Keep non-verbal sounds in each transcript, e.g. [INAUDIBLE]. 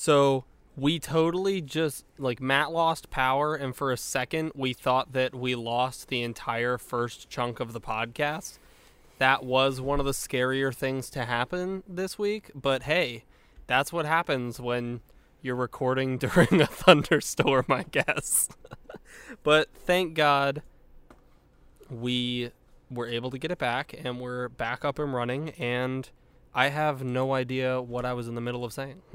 So we totally just like Matt lost power, and for a second we thought that we lost the entire first chunk of the podcast. That was one of the scarier things to happen this week, but hey, that's what happens when you're recording [LAUGHS] during a thunderstorm, I guess. [LAUGHS] but thank God we were able to get it back and we're back up and running and I have no idea what I was in the middle of saying. [LAUGHS]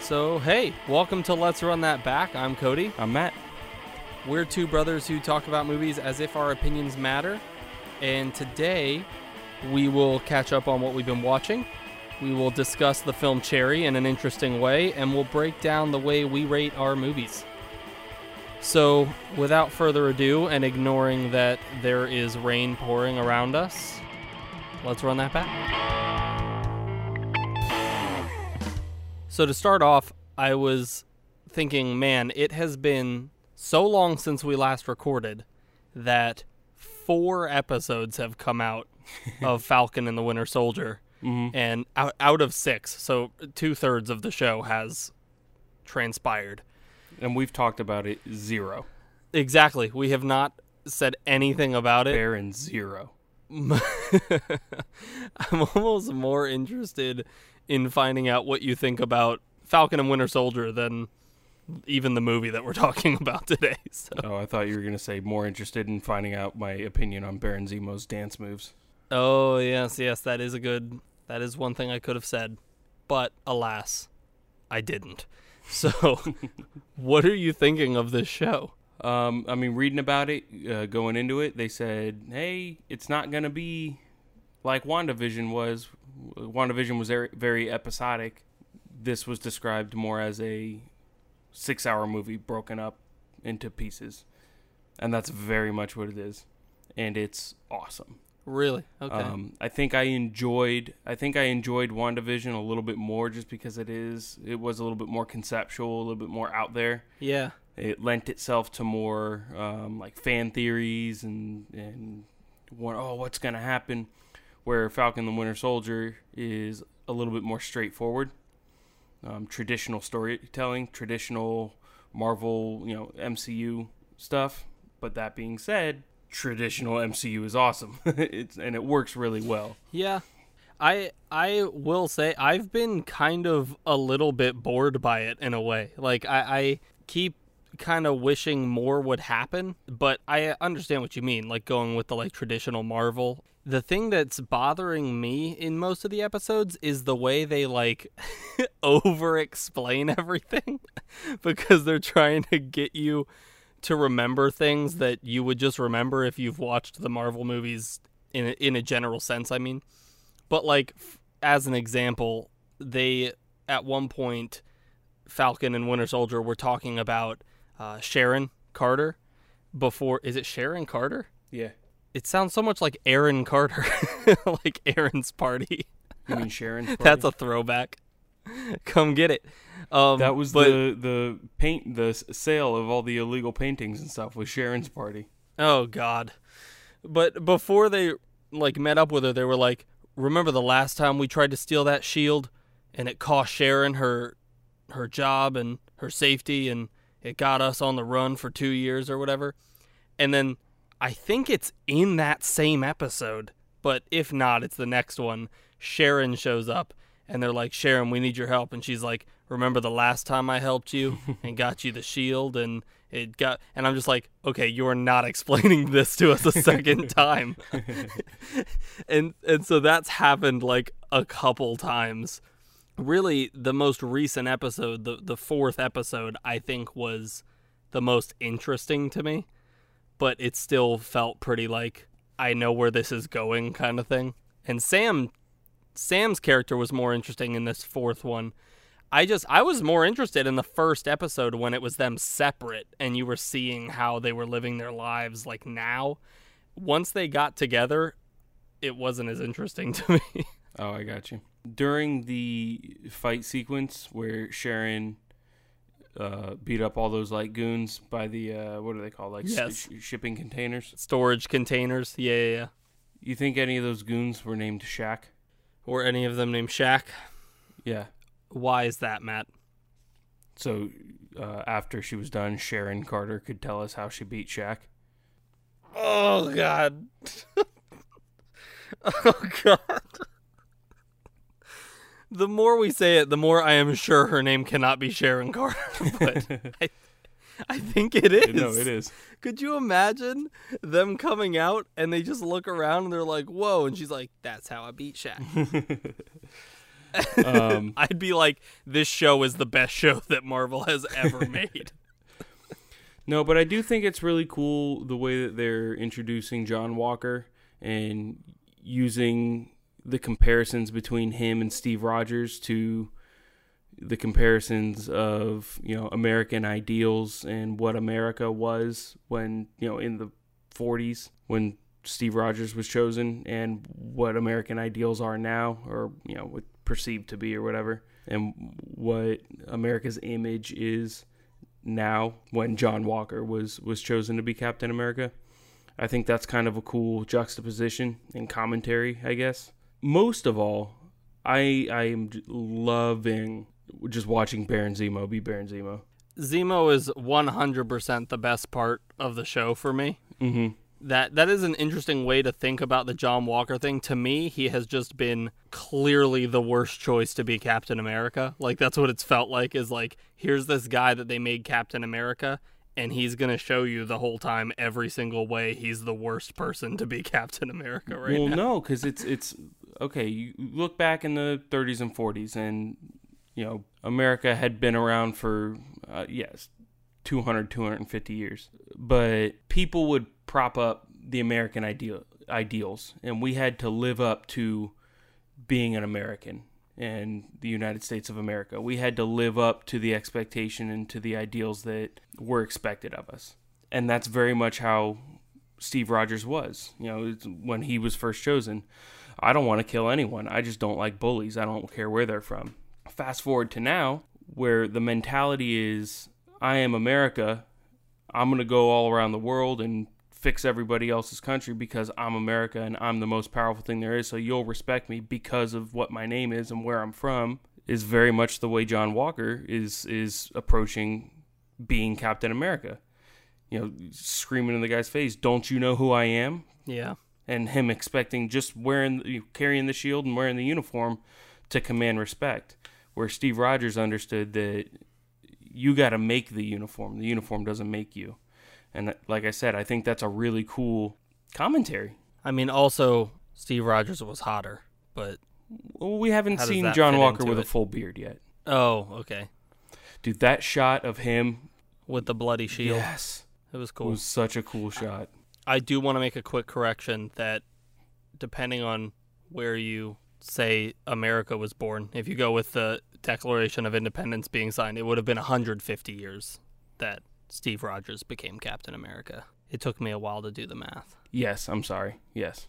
so, hey, welcome to Let's Run That Back. I'm Cody. I'm Matt. We're two brothers who talk about movies as if our opinions matter. And today, we will catch up on what we've been watching. We will discuss the film Cherry in an interesting way, and we'll break down the way we rate our movies. So, without further ado, and ignoring that there is rain pouring around us, let's run that back. So, to start off, I was thinking, man, it has been so long since we last recorded that four episodes have come out of Falcon and the Winter Soldier, Mhm. and out, out of six, so two thirds of the show has transpired. And we've talked about it zero. Exactly. We have not said anything about it. Baron zero. [LAUGHS] I'm almost more interested in finding out what you think about Falcon and Winter Soldier than even the movie that we're [LAUGHS] talking about today. So. Oh, I thought you were going to say more interested in finding out my opinion on Baron Zemo's dance moves. Oh yes, yes, that is a good. That is one thing I could have said, but alas, I didn't. [LAUGHS] So, what are you thinking of this show? Um, I mean, reading about it, uh, going into it, they said, hey, it's not going to be like WandaVision was. WandaVision was very, very episodic. This was described more as a six hour movie broken up into pieces. And that's very much what it is. And it's awesome. Really? Okay. Um, I think I enjoyed. I think I enjoyed WandaVision a little bit more, just because it is. It was a little bit more conceptual, a little bit more out there. yeah. It lent itself to more um, like fan theories and and one, oh, what's gonna happen? Where Falcon the Winter Soldier is a little bit more straightforward, um, traditional storytelling, traditional Marvel, you know, MCU stuff. But that being said, traditional MCU is awesome. [LAUGHS] it's and it works really well. Yeah. I I will say I've been kind of a little bit bored by it in a way. Like I, I keep kind of wishing more would happen, but I understand what you mean, like going with the like traditional Marvel. The thing that's bothering me in most of the episodes is the way they like [LAUGHS] over explain everything [LAUGHS] because they're trying to get you to remember things that you would just remember if you've watched the Marvel movies in a, in a general sense, I mean. But like f- as an example, they at one point Falcon and Winter Soldier were talking about uh, Sharon Carter before is it Sharon Carter? Yeah. It sounds so much like Aaron Carter, [LAUGHS] like Aaron's party. You mean Sharon? [LAUGHS] That's a throwback. [LAUGHS] Come get it. Um, that was but, the the paint the sale of all the illegal paintings and stuff was Sharon's party. Oh God! But before they like met up with her, they were like, "Remember the last time we tried to steal that shield, and it cost Sharon her her job and her safety, and it got us on the run for two years or whatever." And then I think it's in that same episode, but if not, it's the next one. Sharon shows up, and they're like, "Sharon, we need your help," and she's like, "Remember the last time I helped you [LAUGHS] and got you the shield and." It got, and I'm just like, okay, you're not [LAUGHS] explaining this to us a second [LAUGHS] time, and and so that's happened like a couple times. Really, the most recent episode, the the fourth episode, I think was the most interesting to me, but it still felt pretty like I know where this is going kind of thing. And Sam, Sam's character was more interesting in this fourth one. I just I was more interested in the first episode when it was them separate and you were seeing how they were living their lives like now. Once they got together, it wasn't as interesting [LAUGHS] to me. Oh, I got you. During the fight sequence where Sharon uh, beat up all those like goons by the uh, what are they called like Yes. sh- shipping containers? Storage containers. Yeah, yeah, yeah. You think any of those goons were named Shaq? Or any of them named Shaq. Yeah. Why is that, Matt? So uh, after she was done, Sharon Carter could tell us how she beat Shaq. Oh God. [LAUGHS] oh God. The more we say it, the more I am sure her name cannot be Sharon Carter. [LAUGHS] But [LAUGHS] I, I think it is. no, it is. Could you imagine them coming out and they just look around and they're like, "Whoa!" and she's like, "That's how I beat Shaq." [LAUGHS] Um, [LAUGHS] I'd be like, "This show is the best show that Marvel has ever [LAUGHS] made." No, but I do think it's really cool the way that they're introducing John Walker and using the comparisons between him and Steve Rogers to the comparisons of, you know, American ideals and what America was when, you know, in the 40s when Steve Rogers was chosen and what American ideals are now or, you know, perceived to be or whatever and what America's image is now when John Walker was was chosen to be Captain America. I think that's kind of a cool juxtaposition and commentary, I guess. Most of all, I I am loving just watching Baron Zemo be Baron Zemo. Zemo is 100% the best part of the show for me. Mm-hmm. That that is an interesting way to think about the John Walker thing. To me, he has just been clearly the worst choice to be Captain America. Like that's what it's felt like is like here's this guy that they made Captain America and he's going to show you the whole time every single way he's the worst person to be [LAUGHS] Captain America right well, now. no, because it's it's okay. You look back in the 30s and 40s, and you know America had been around for uh, yes, 200, 250 years, but people would prop up the American ideal ideals, and we had to live up to being an American and the United States of America. We had to live up to the expectation and to the ideals that were expected of us. And that's very much how Steve Rogers was. You know, when he was first chosen. I don't want to kill anyone. I just don't like bullies. I don't care where they're from. Fast forward to now, where the mentality is I am America. I'm going to go all around the world and fix everybody else's country because I'm America and I'm the most powerful thing there is. So you'll respect me because of what my name is and where I'm from. Is very much the way John Walker is is approaching being Captain America. You know, screaming in the guy's face, "Don't you know who I am?" Yeah. and him expecting just wearing carrying the shield and wearing the uniform to command respect where Steve Rogers understood that you got to make the uniform. The uniform doesn't make you. And like I said I think that's a really cool commentary. I mean also Steve Rogers was hotter, but well, we haven't seen John Walker with a full beard yet. Oh, okay. dude that shot of him With the bloody shield. yes. It was cool. It was such a cool shot. I do want to make a quick correction that depending on where you say America was born, if you go with the Declaration of Independence being signed, it would have been 150 years that Steve Rogers became Captain America. It took me a while to do the math. yes I'm sorry yes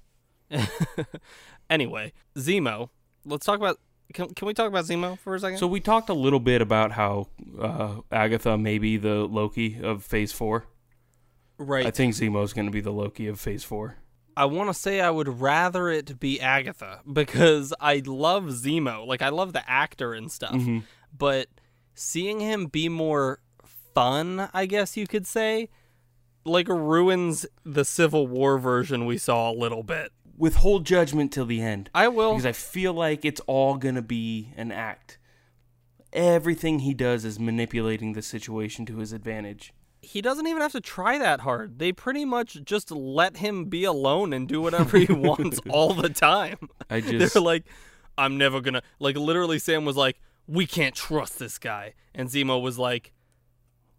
[LAUGHS] anyway, Zemo. Let's talk about. Can, can we talk about Zemo for a second? so we talked a little bit about how uh, Agatha may be the Loki of Phase Four right. I think Zemo's going to be the Loki of Phase Four. I want to say I would rather it be Agatha because I love Zemo. Like I love the actor and stuff. Mm-hmm. But seeing him be more fun, I guess you could say, like ruins the Civil War version we saw a little bit. Withhold judgment till the end I will. because I feel like it's all going to be an act. Everything he does is manipulating the situation to his advantage. He doesn't even have to try that hard. They pretty much just let him be alone and do whatever he [LAUGHS] wants all the time. I [LAUGHS] just They're like, I'm never gonna like. Literally, Sam was like, "We can't trust this guy," and Zemo was like,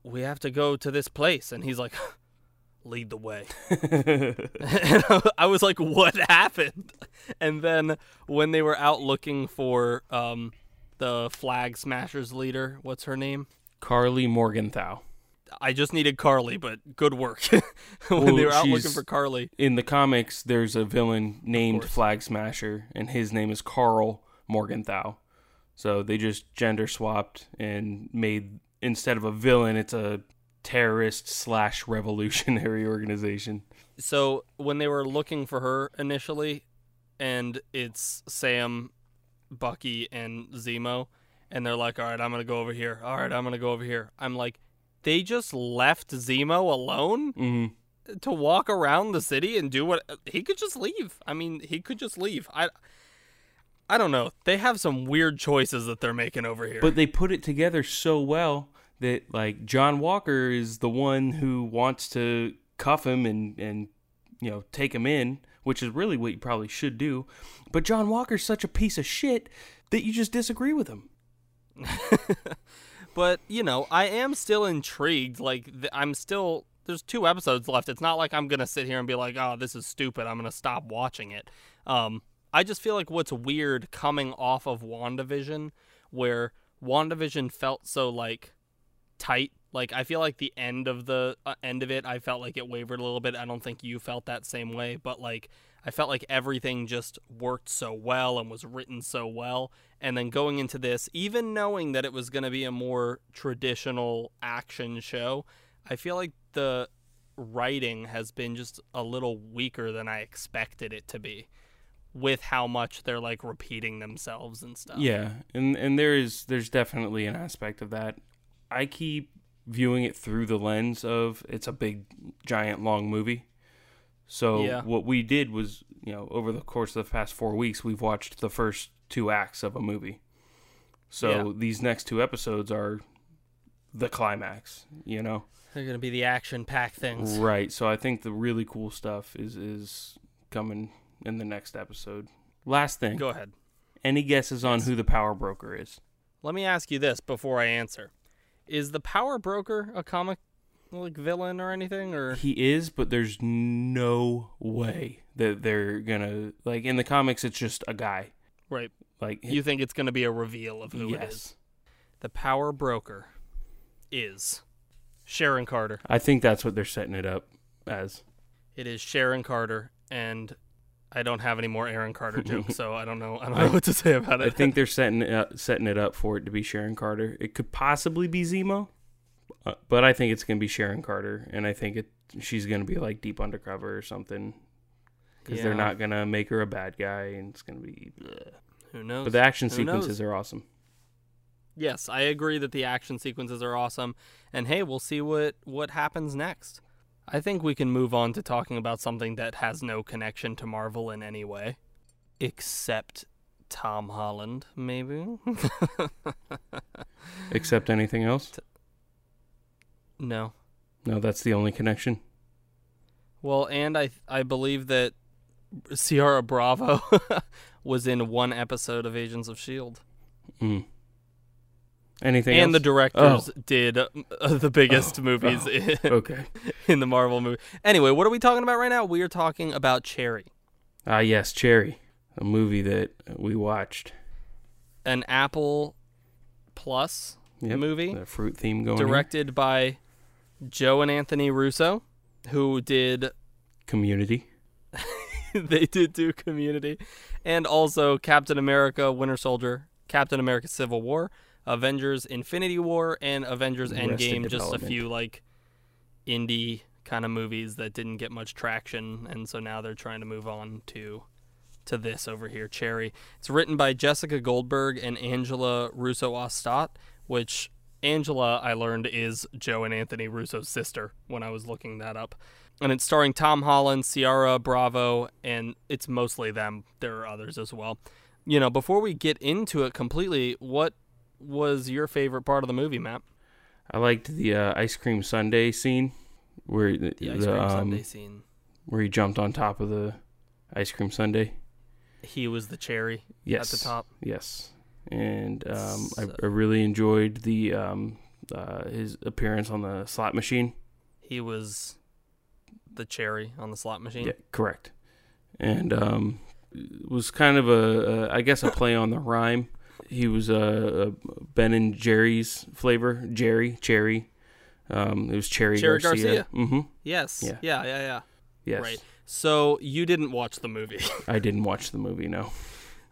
"We have to go to this place," and he's like, [LAUGHS] "Lead the way." and I was like, "What happened?" And then when they were out looking for um, the Flag Smashers leader, what's her name? Carly Morgenthau. I just needed Carly, but good work [LAUGHS] when Well, they were out looking for Carly. In the comics, there's a villain named. Flag Smasher, and his name is Carl Morgenthau. So they just gender swapped and made instead of a villain, it's a terrorist slash revolutionary [LAUGHS] organization. So when they were looking for her initially, and it's Sam, Bucky, and Zemo, and they're like, "All right, I'm gonna go over here. All right, I'm gonna go over here." I'm like, they just left Zemo alone hmm to walk around the city and do what he could just leave. I mean, he could just leave. I, I don't know. They have some weird choices that they're making over here. But they put it together so well that like John Walker is the one who wants to cuff him and and you know take him in, which is really what you probably should do. But John Walker's such a piece of shit that you just disagree with him. [LAUGHS] but you know, I am still intrigued. Like I'm still there's two episodes left. It's not like I'm gonna sit here and be like, oh, this is stupid. I'm gonna stop watching it. Um, I just feel like what's weird coming off of WandaVision, where WandaVision felt so like tight. Like I feel like the end of the uh, end of it, I felt like it wavered a little bit. I don't think you felt that same way, but like I felt like everything just worked so well and was written so well. And then going into this, even knowing that it was going to be a more traditional action show, I feel like the writing has been just a little weaker than I expected it to be with how much they're like repeating themselves and stuff. Yeah, and and there is there's definitely an aspect of that. I keep viewing it through the lens of it's a big giant long movie. So Yeah. what we did was, you know, over the course of the past 4 weeks we've watched the first two acts of a movie. So Yeah. these next two episodes are the climax, you know. They're going to be the action packed things. Right. So I think the really cool stuff is is coming in the next episode. Last thing. Go ahead. Any guesses on who the power broker is? Let me ask you this before I answer. Is the Power Broker a comic like villain or anything or He is, but there's no way that they're gonna like in the comics. It's just a guy. right? Like You think it's to be a reveal of who it is? yes, The Power Broker is Sharon Carter. I think that's what they're setting it up as. It is Sharon Carter and I don't have any more Aaron Carter [LAUGHS] jokes, so I don't know. I don't know what to say about it. I think they're [LAUGHS] setting it up, setting it up for it to be Sharon Carter. It could possibly be Zemo, uh, but I think it's gonna be Sharon Carter, and I think it she's gonna be like deep undercover or something because they're not gonna make her a bad guy, and it's gonna be. bleh. Who knows? But the action Who sequences knows? are awesome. Yes, I agree that the action sequences are awesome, and hey, we'll see what what happens next. I think we can move on to talking about something that has no connection to Marvel in any way, except Tom Holland, maybe. [LAUGHS] Except anything else? No. No, that's the only connection. Well, and I I believe that Ciara Bravo [LAUGHS] was in one episode of Agents of Shield, Mm. Anything and the else? directors did uh, the biggest Oh, movies oh. in, [LAUGHS] okay. in the Marvel movie. Anyway, what are we talking about right now? We are talking about Cherry. Ah, yes, Cherry, a movie that we watched. an Apple Plus Yep, movie The fruit theme going. directed by Joe and Anthony Russo, who did Community. [LAUGHS] they did do Community, and also Captain America: Winter Soldier, Captain America: Civil War, Avengers: Infinity War, and Avengers: Endgame. Just a few like indie kind of movies that didn't get much traction, and so now they're trying to move on to to this over here, Cherry. It's written by Jessica Goldberg and Angela Russo Otstot, which Angela I learned is Joe and Anthony Russo's sister when I was looking that up. And it's starring Tom Holland, Ciara Bravo, and it's mostly them. There are others as well. You know, before we get into it completely, what was your favorite part of the movie, Matt? I liked the uh, ice cream sundae scene where the, The ice the, cream um, sundae scene. where he jumped on top of the ice cream sundae. He was the cherry Yes, at the top. Yes, and um, I, So- I really enjoyed the um, uh, his appearance on the slot machine. He was the cherry on the slot machine. Yeah, correct. And um, was kind of a, a I guess a play on the rhyme. He was a, a Ben and Jerry's flavor, Jerry, cherry. Um, it was Cherry, Cherry Garcia. Garcia. Mm-hmm. Yes. Yeah. Yeah. Yeah. Yeah. Yes. Right. So you didn't watch the movie. [LAUGHS] I didn't watch the movie. No.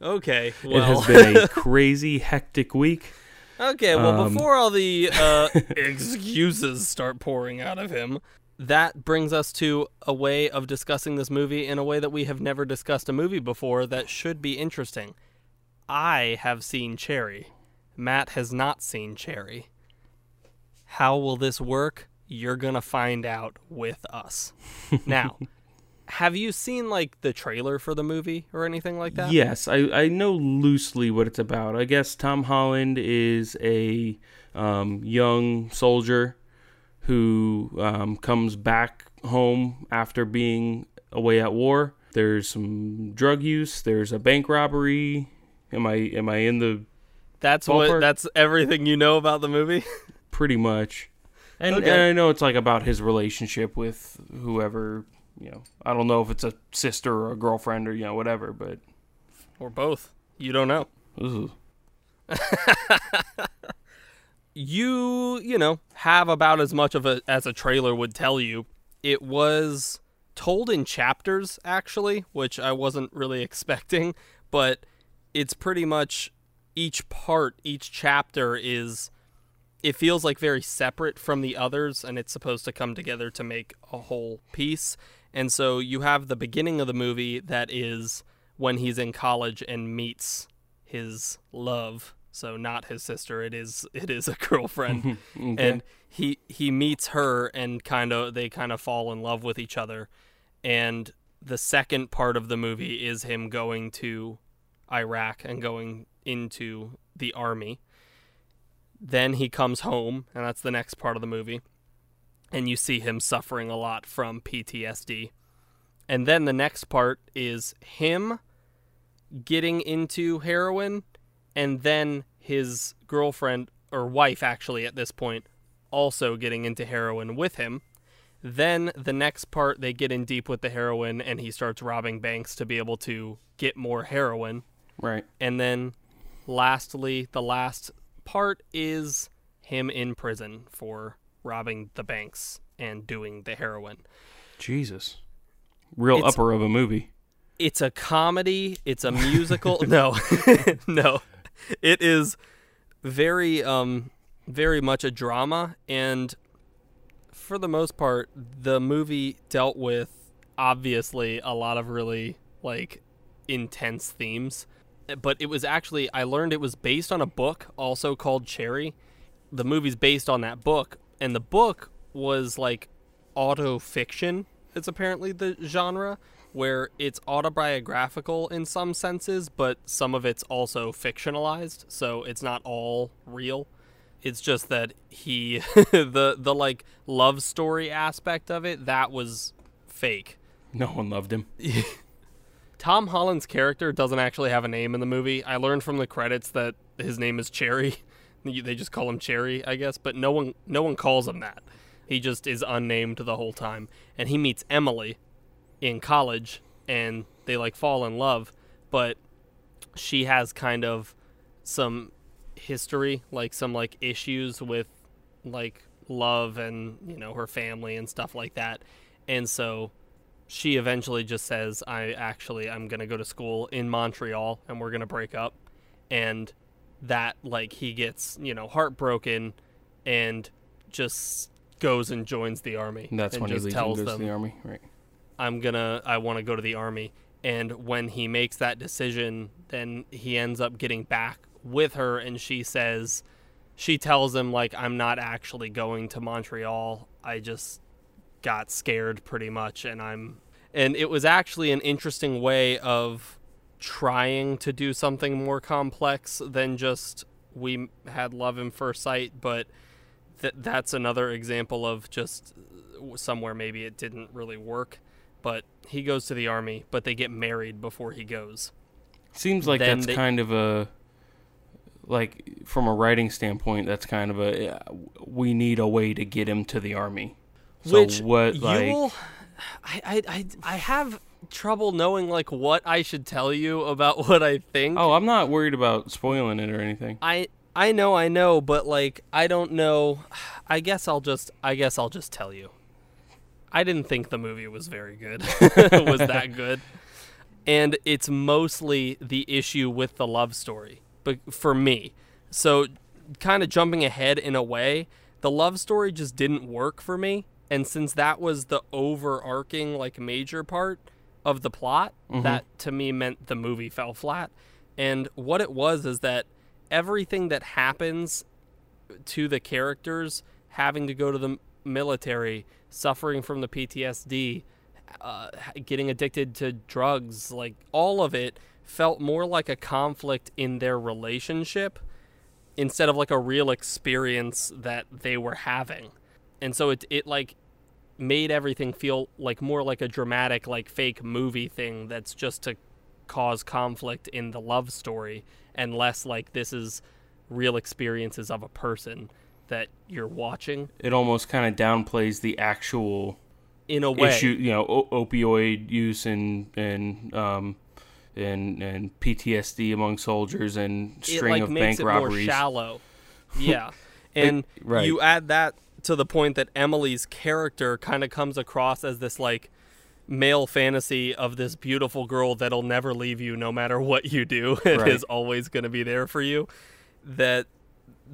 Okay. Well. it has been a [LAUGHS] crazy, hectic week. Okay, well, Um, before all the uh, [LAUGHS] excuses start pouring out of him, that brings us to a way of discussing this movie in a way that we have never discussed a movie before that should be interesting. I have seen Cherry. Matt has not seen Cherry. How will this work? You're going to find out with us. [LAUGHS] now, have you seen like the trailer for the movie or anything like that? Yes, I, I know loosely what it's about. I guess Tom Holland is a um, young soldier who um, comes back home after being away at war. There's some drug use. There's a bank robbery. Am I am I in the That's Ballpark? what that's everything you know about the movie? [LAUGHS] pretty much? And, Okay. and I know it's like about his relationship with whoever. You know, I don't know if it's a sister or a girlfriend or you know whatever, but or both. You don't know. [LAUGHS] You, you know, have about as much of a as a trailer would tell you. It was told in chapters actually, which I wasn't really [LAUGHS] expecting, but it's pretty much each part, each chapter is it feels like very separate from the others and it's supposed to come together to make a whole piece. And so you have the beginning of the movie that is when he's in college and meets his love. So not his sister, it is it is a [LAUGHS] girlfriend. [LAUGHS] Okay. And he he meets her and kind of they kind of fall in love with each other. And the second part of the movie is him going to Iraq and going into the army. Then he comes home, and that's the next part of the movie. And you see him suffering a lot from PTSD. And then the next part is him getting into heroin, and then his girlfriend, or wife actually at this point, also getting into heroin with him. Then the next part, they get in deep with the heroin, and he starts robbing banks to be able to get more heroin. right. And then lastly, the last part is him in prison for robbing the banks and doing the heroin. Jesus. Real It's- upper of a movie. It's a comedy, it's a musical. [LAUGHS] no. [LAUGHS] no. It is very um very much a drama and for the most part the movie dealt with obviously a lot of really like intense themes but it was actually I learned it was based on a book also called Cherry. The movie's based on that book and the book was like auto fiction. It's apparently the genre where it's autobiographical in some senses, but some of it's also fictionalized, so it's not all real. It's just that he [LAUGHS] the the like love story aspect of it that was fake. No one loved him. [LAUGHS] Tom Holland's character doesn't actually have a name in the movie. I learned from the credits that his name is Cherry. They just call him Cherry, I guess, but no one no one calls him that. He just is unnamed the whole time. And he meets Emily in college and they like fall in love, but she has kind of some history, like some like issues with like love and, you know, her family and stuff like that. And so she eventually just says, "I actually I'm gonna go to school in Montreal and we're gonna break up," and that like he gets you know heartbroken and just goes and joins the army. And that's and when he just leaves tells them, the army. Right. I'm gonna I want to go to the army. And when he makes that decision, then he ends up getting back with her, and she says, she tells him like I'm not actually going to Montreal. I just got scared pretty much, and I'm and it was actually an interesting way of trying to do something more complex than just we had love in first sight, but th- that's another example of just somewhere maybe it didn't really work. But he goes to the army, but they get married before he goes. Seems like Then that's they- kind of a like from a writing standpoint. That's kind of a uh, we need a way to get him to the army. So Which what like [SIGHS] I, I, I, I have trouble knowing like what I should tell you about [LAUGHS] what I think. Oh, I'm not worried about spoiling it or anything. I I know, I know, but like I don't know. [SIGHS] I guess I'll just I guess I'll just tell you. I didn't think the movie was very good. [LAUGHS] was that [LAUGHS] good? And it's mostly the issue with the love story, but for me. So kind of jumping ahead in a way, the love story just didn't work for me. And since that was the overarching like major part of the plot, that to me meant the movie fell flat. And what it was is that everything that happens to the characters having to go to the military, suffering from the PTSD, uh, getting addicted to drugs, like all of it felt more like a conflict in their relationship instead of like a real experience that they were having. And so it it like made everything feel like more like a dramatic like fake movie thing that's just to cause conflict in the love story and less like this is real experiences of a person that you're watching It almost kind of downplays the actual in a way. issue, you know, o- opioid use and and um and and PTSD among soldiers and it string like of makes bank it robberies. more shallow. [LAUGHS] Yeah. and right. you add that to the point that Emily's character kind of comes across as this like male fantasy of this beautiful girl that'll never leave you no matter what you do. [LAUGHS] And Right. is always going to be there for you. That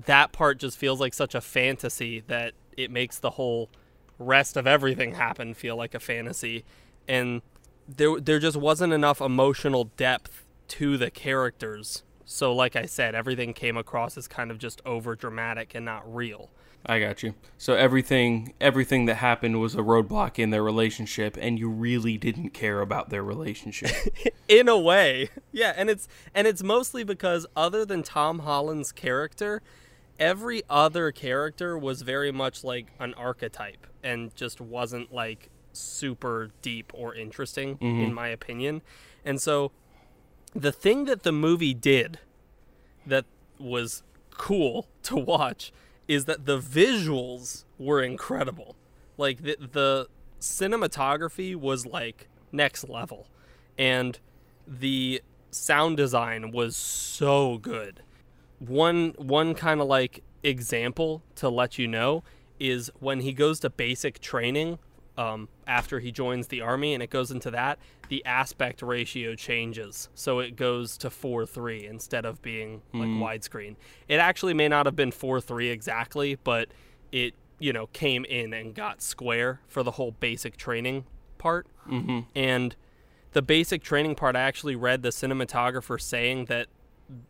that part just feels like such a fantasy that it makes the whole rest of everything happen feel like a fantasy. And there there just wasn't enough emotional depth to the characters. So like i said everything came across as kind of just over dramatic and not real I got you. So everything everything that happened was a roadblock in their relationship and you really didn't care about their relationship. [LAUGHS] in a way yeah and it's and it's mostly because other than tom holland's character every other character was very much like an archetype and just wasn't like super deep or interesting mm-hmm. in my opinion and so the thing that the movie did that was cool to watch is that the visuals were incredible. Like the the cinematography was like next level and the sound design was so good. One one kind of like example to let you know is when he goes to basic training um, after he joins the army and it goes into that the aspect ratio changes so it goes to 4-3 instead of being like widescreen it actually may not have been 4-3 exactly but it you know came in and got square for the whole basic training part mm-hmm. and the basic training part i actually read the cinematographer saying that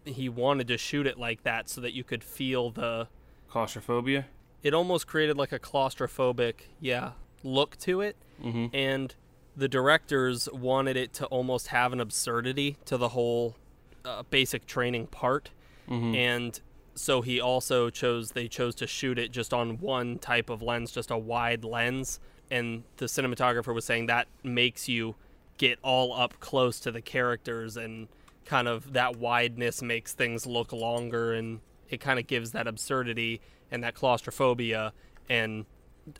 he wanted to shoot it like that so that you could feel the Claustrophobia? it almost created like a claustrophobic yeah look to it Mm-hmm. and the directors wanted it to almost have an absurdity to the whole uh, basic training part Mm-hmm. and so he also chose they chose to shoot it just on one type of lens just a wide lens and the cinematographer was saying that makes you get all up close to the characters and kind of that wideness makes things look longer and it kind of gives that absurdity and that claustrophobia and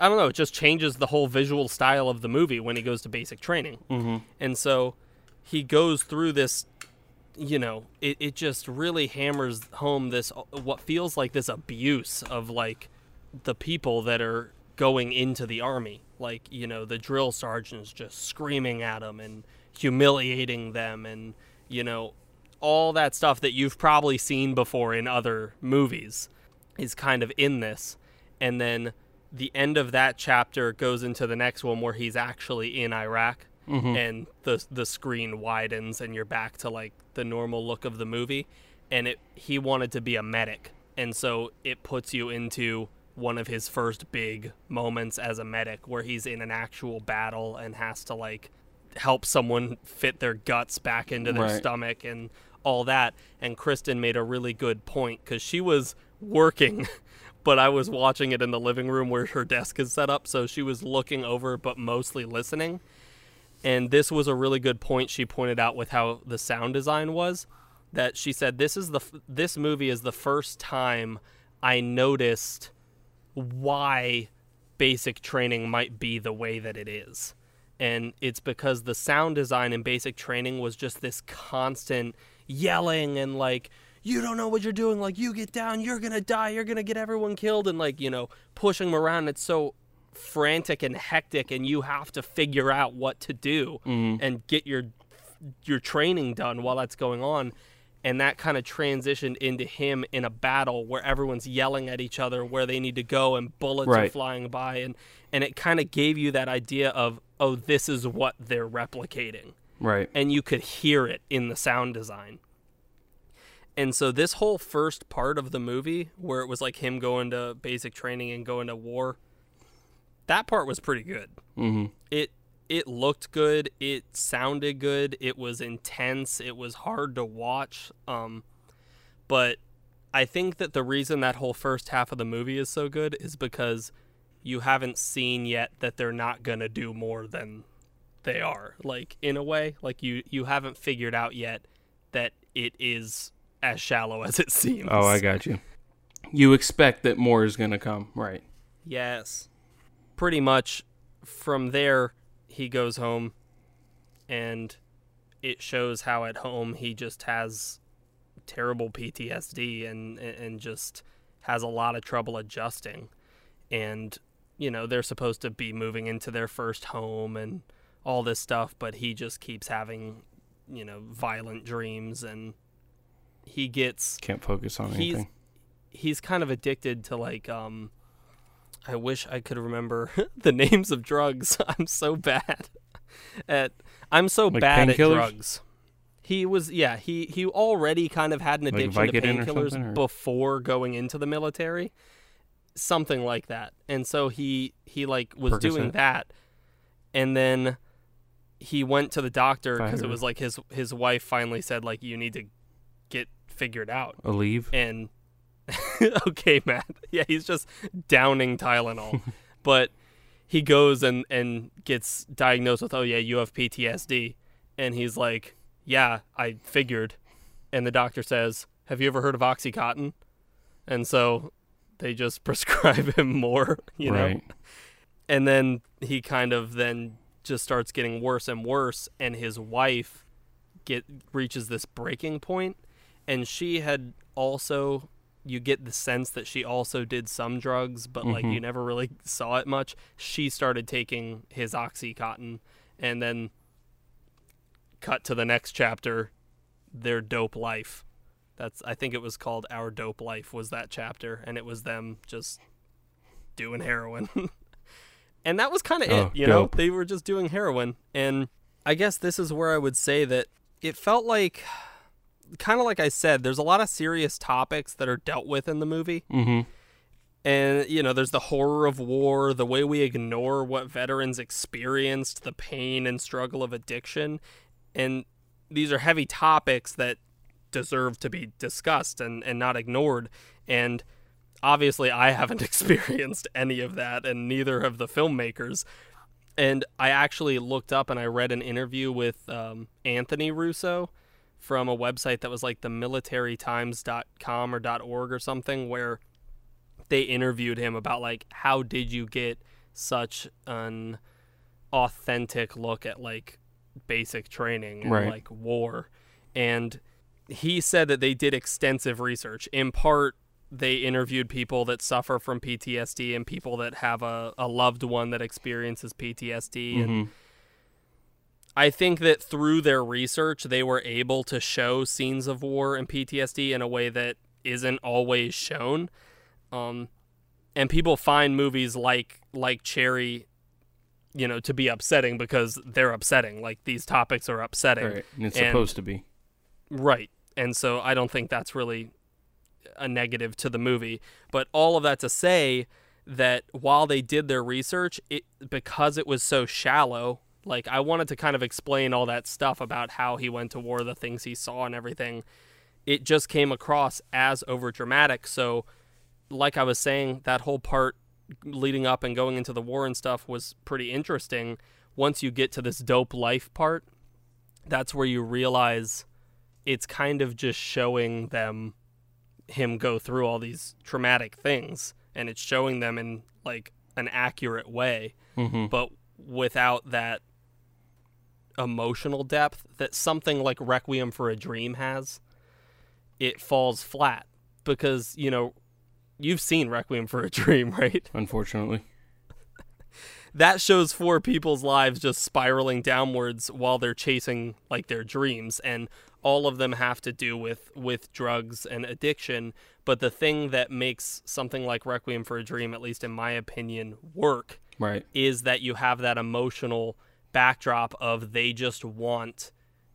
I don't know, it just changes the whole visual style of the movie when he goes to basic training. Mm-hmm. And so he goes through this, you know, it, it just really hammers home this, what feels like this abuse of like the people that are going into the army. Like, you know, the drill sergeants just screaming at them and humiliating them and, you know, all that stuff that you've probably seen before in other movies is kind of in this. And then the end of that chapter goes into the next one where he's actually in Iraq mm-hmm. and the the screen widens and you're back to like the normal look of the movie. And it he wanted to be a medic. And so it puts you into one of his first big moments as a medic where he's in an actual battle and has to like help someone fit their guts back into their Right. stomach and all that. And Kristen made a really good point cuz she was working but I was watching it in the living room where her desk is set up so she was looking over but mostly listening and this was a really good point she pointed out with how the sound design was that she said this is the this movie is the first time I noticed why basic training might be the way that it is. And it's because the sound design in basic training was just this constant yelling and like you don't know what you're doing. Like, you get down, you're gonna die, you're gonna get everyone killed, and like, you know, pushing him around. It's so frantic and hectic, and you have to figure out what to do mm-hmm. and get your your training done while that's going on. And that kind of transitioned into him in a battle where everyone's yelling at each other where they need to go and bullets are flying by and and it kind of gave you that idea of oh this is what they're replicating Right. and you could hear it in the sound design. And so this whole first part of the movie where it was like him going to basic training and going to war that part was pretty good. Mm-hmm. It it looked good, it sounded good, it was intense, it was hard to watch um but I think that the reason that whole first half of the movie is so good is because you haven't seen yet that they're not going to do more than they are. Like in a way, like you you haven't figured out yet that it is as shallow as it seems. Oh, I got you. You expect that more is going to come, right? Yes. Pretty much from there he goes home and it shows how at home he just has terrible PTSD and and just has a lot of trouble adjusting. And you know, they're supposed to be moving into their first home and all this stuff, but he just keeps having, you know, violent dreams and he gets Can't focus on He's- anything. he's kind of addicted to like um I wish I could remember [LAUGHS] the names of drugs. [LAUGHS] I'm so bad [LAUGHS] at I'm so Like bad at drugs. He was yeah, he he already kind of had an Like addiction to painkillers before going into the military. Something like that. And so he he like was doing that and then he went to the doctor because it was like his his wife finally said like you need to get figured out A leave. and [LAUGHS] okay, Matt. [LAUGHS] Yeah, he's just downing Tylenol. [LAUGHS] but he goes and and gets diagnosed with, "Oh yeah, you have PTSD." And he's like, "Yeah, I figured." And the doctor says, "Have you ever heard of OxyContin?" And so they just prescribe him more, you know. right. And then he kind of then just starts getting worse and worse and his wife get reaches this breaking point and she had also you get the sense that she also did some drugs but like Mhm. you never really [LAUGHS] saw it much. She started taking his oxycontin and then cut to the next chapter their dope life. That's i think it was called our dope life was that chapter and it was them just doing heroin. [LAUGHS] And that was kind of Oh, it you know? they were just doing heroin. And i guess this is where i would say that it felt like kind of like i said there's a lot of serious topics that are dealt with in the movie. Mm-hmm. and you know there's the horror of war the way we ignore what veterans experienced the pain and struggle of addiction. And these are heavy topics that deserve to be discussed and, and not ignored. And obviously i haven't [LAUGHS] experienced any of that and neither have the filmmakers. And i actually looked up and i read an interview with um, anthony russo from a website that was like the militarytimes.com or .org or something where they interviewed him about like how did you get such an authentic look at like basic training and Right. like war and he said that they did extensive research in part they interviewed people that suffer from PTSD and people that have a, a loved one that experiences PTSD Mm-hmm. I think that through their research, they were able to show scenes of war and PTSD in a way that isn't always shown. Um, and people find movies like like Cherry, you know, to be upsetting because they're upsetting. Like these topics are upsetting, Right. And it's And- supposed to be. Right. And so I don't think that's really a negative to the movie. But all of that to say that while they did their research, it because it was so shallow, like I wanted to kind of explain all that stuff about how he went to war, the things he saw and everything. It just came across as over dramatic. So like I was saying, that whole part leading up and going into the war and stuff was pretty interesting. Once you get to this dope life part, that's where you realize it's kind of just showing them him go through all these traumatic things and it's showing them in like an accurate way Mm-hmm. but without that emotional depth that something like Requiem for a Dream has. it falls flat because, you know, you've seen Requiem for a Dream, [LAUGHS] right? Unfortunately. that shows four people's lives just spiraling downwards while they're chasing like their dreams and all of them have to do with with drugs and addiction but the thing that makes something like requiem for a dream at least in my opinion work Right. is that you have that emotional backdrop of they just want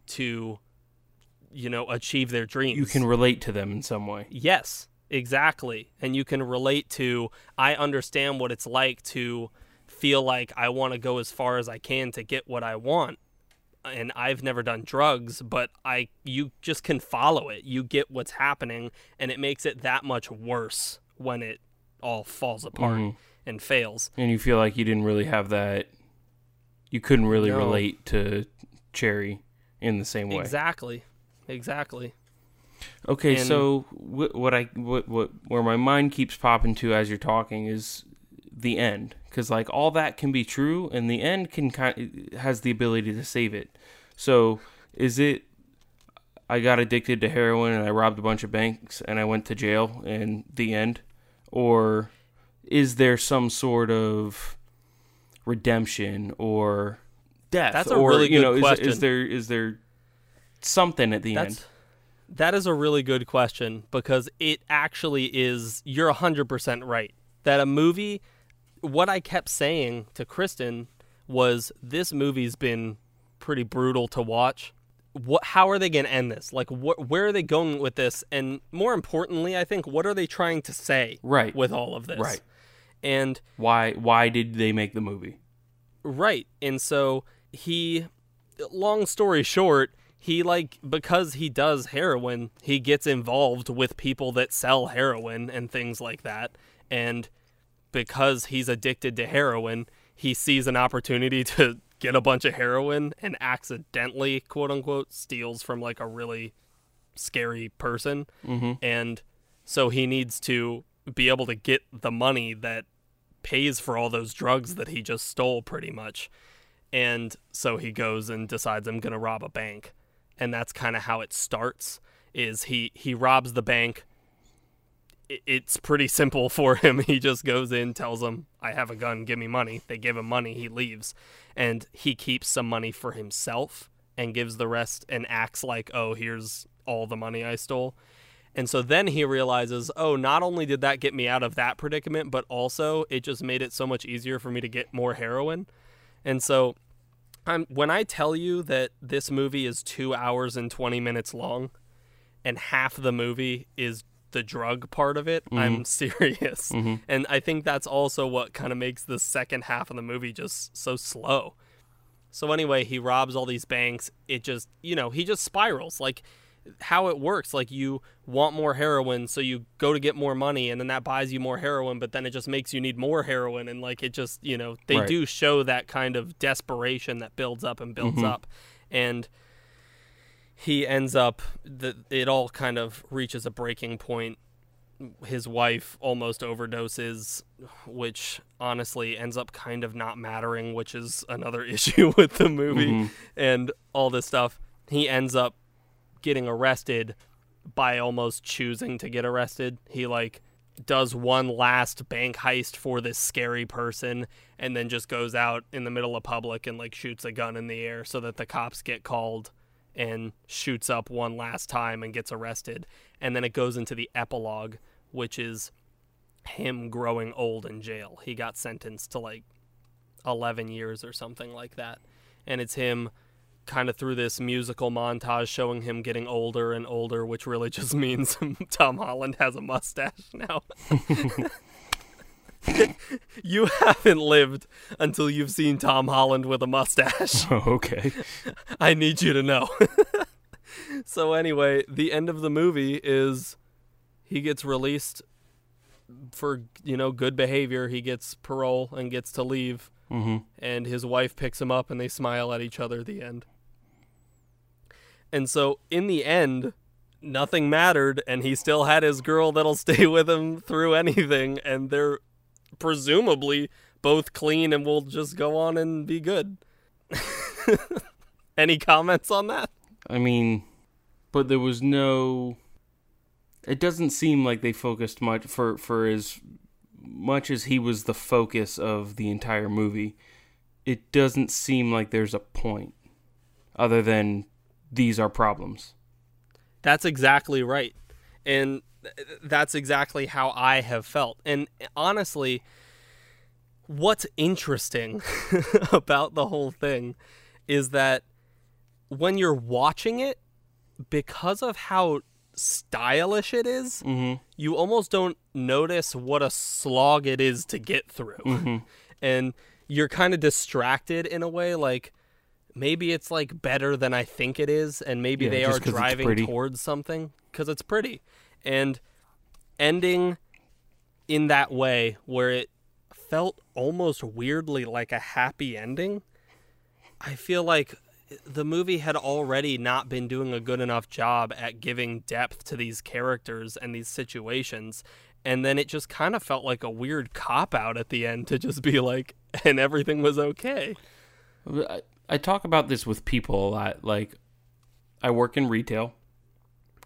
to you know achieve their dreams You can relate to them in some way. Yes, exactly. And you can relate to I understand what it's like to feel like I want to go as far as I can to get what I want. And I've never done drugs, but I you just can follow it. You get what's happening and it makes it that much worse when it all falls apart Mhm. and fails. And you feel like you didn't really have that. You couldn't really No. relate to Cherry in the same way. Exactly. Exactly. Okay, And- so wh- what I what what where my mind keeps popping to as you're talking is the end, because like all that can be true, and the end can kind has the ability to save it. So is it? I got addicted to heroin and I robbed a bunch of banks and I went to jail and the end, or is there some sort of redemption or death? That's a or, really you good know, question. Is, there is there something at the end? That's a really good question because it actually is you're 100% right. That a movie what I kept saying to Kristen was this movie's been pretty brutal to watch. What how are they going to end this? Like what where are they going with this? And more importantly, I think what are they trying to say Right. with all of this? Right. And why why did they make the movie Right. And so he long story short, he like because he does heroin, he gets involved with people that sell heroin and things like that. And because he's addicted to heroin, he sees an opportunity [LAUGHS] to get a bunch of heroin and accidentally, quote unquote, steals from like a really scary person. mm-hmm. And so he needs to be able to get the money that pays for all those drugs that he just stole pretty much. And so he goes and decides I'm going to rob a bank. And that's kind of how it starts is he he robs the bank. It's pretty simple [LAUGHS] for him. He just goes in, tells them, "I have a gun, give me money." They give him money, he leaves. And he keeps some money for himself and gives the rest and acts like, "Oh, here's all the money I stole." And so then he realizes, oh, not only did that get me out of that predicament, but also it just made it so much easier for me to get more heroin. And so I'm, when I tell you that this movie is two hours and 20 minutes long and half the movie is the drug part of it, I'm serious. Mm-hmm. And I think that's also what kind of makes the second half of the movie just so slow. So anyway, he robs all these banks. It just, you know, he just spirals. Like how it works, like you want more heroin, so you go to get more money and then that buys you more heroin, but then it just makes you need more heroin and like it just, you know, they Right. do show that kind of desperation that builds up and builds Mhm. up. And he ends up the it all kind of reaches a breaking point his wife almost overdoses which honestly ends up kind of not mattering which is another [LAUGHS] issue with the movie Mhm. and all this stuff he ends up getting arrested by almost choosing to get arrested he like does one last bank heist for this scary person and then just goes out in the middle of public and like shoots a gun in the air so that the cops get called and shoots up one last time and gets arrested. And then it goes into the epilogue, which is him growing old in jail. He got sentenced to like 11 years or something like that. And it's him kind of through this musical montage showing him getting older and older, which really [LAUGHS] just means [LAUGHS] Tom Holland has a mustache now. [LAUGHS] you haven't lived until you've seen Tom Holland with a mustache. Oh, okay. I need you to know. so anyway, the end of the movie is he gets released for, you know, good behavior. He gets parole and gets to leave Mm-hmm. and his wife picks him up and they smile at each other at the end. And so in the end, nothing mattered and he still had his girl that'll [LAUGHS] stay with him through anything and they're presumably both clean and will just go on and be good. [LAUGHS] Any comments on that? I mean, but there was no It doesn't seem like they focused much for for as much as he was the focus of the entire movie. It doesn't seem like there's a point other than these are problems. That's exactly right. And that's exactly how I have felt. And honestly, what's interesting [LAUGHS] about the whole thing is that when you're watching it, because of how stylish it is, Mm-hmm. you almost don't notice what a slog it is to get through. Mm-hmm. [LAUGHS] And you're kind of distracted in a way like maybe it's like better than I think it is and maybe Yeah, they are driving towards something cuz it's pretty. And ending in that way where it felt almost weirdly like a happy ending, I feel like the movie had already not been doing a good enough job at giving depth to these characters and these situations. And then it just kind of felt like a weird cop out at the end to just be like, [LAUGHS] and everything was okay. I, I talk about this with people a lot. Like, I work in retail.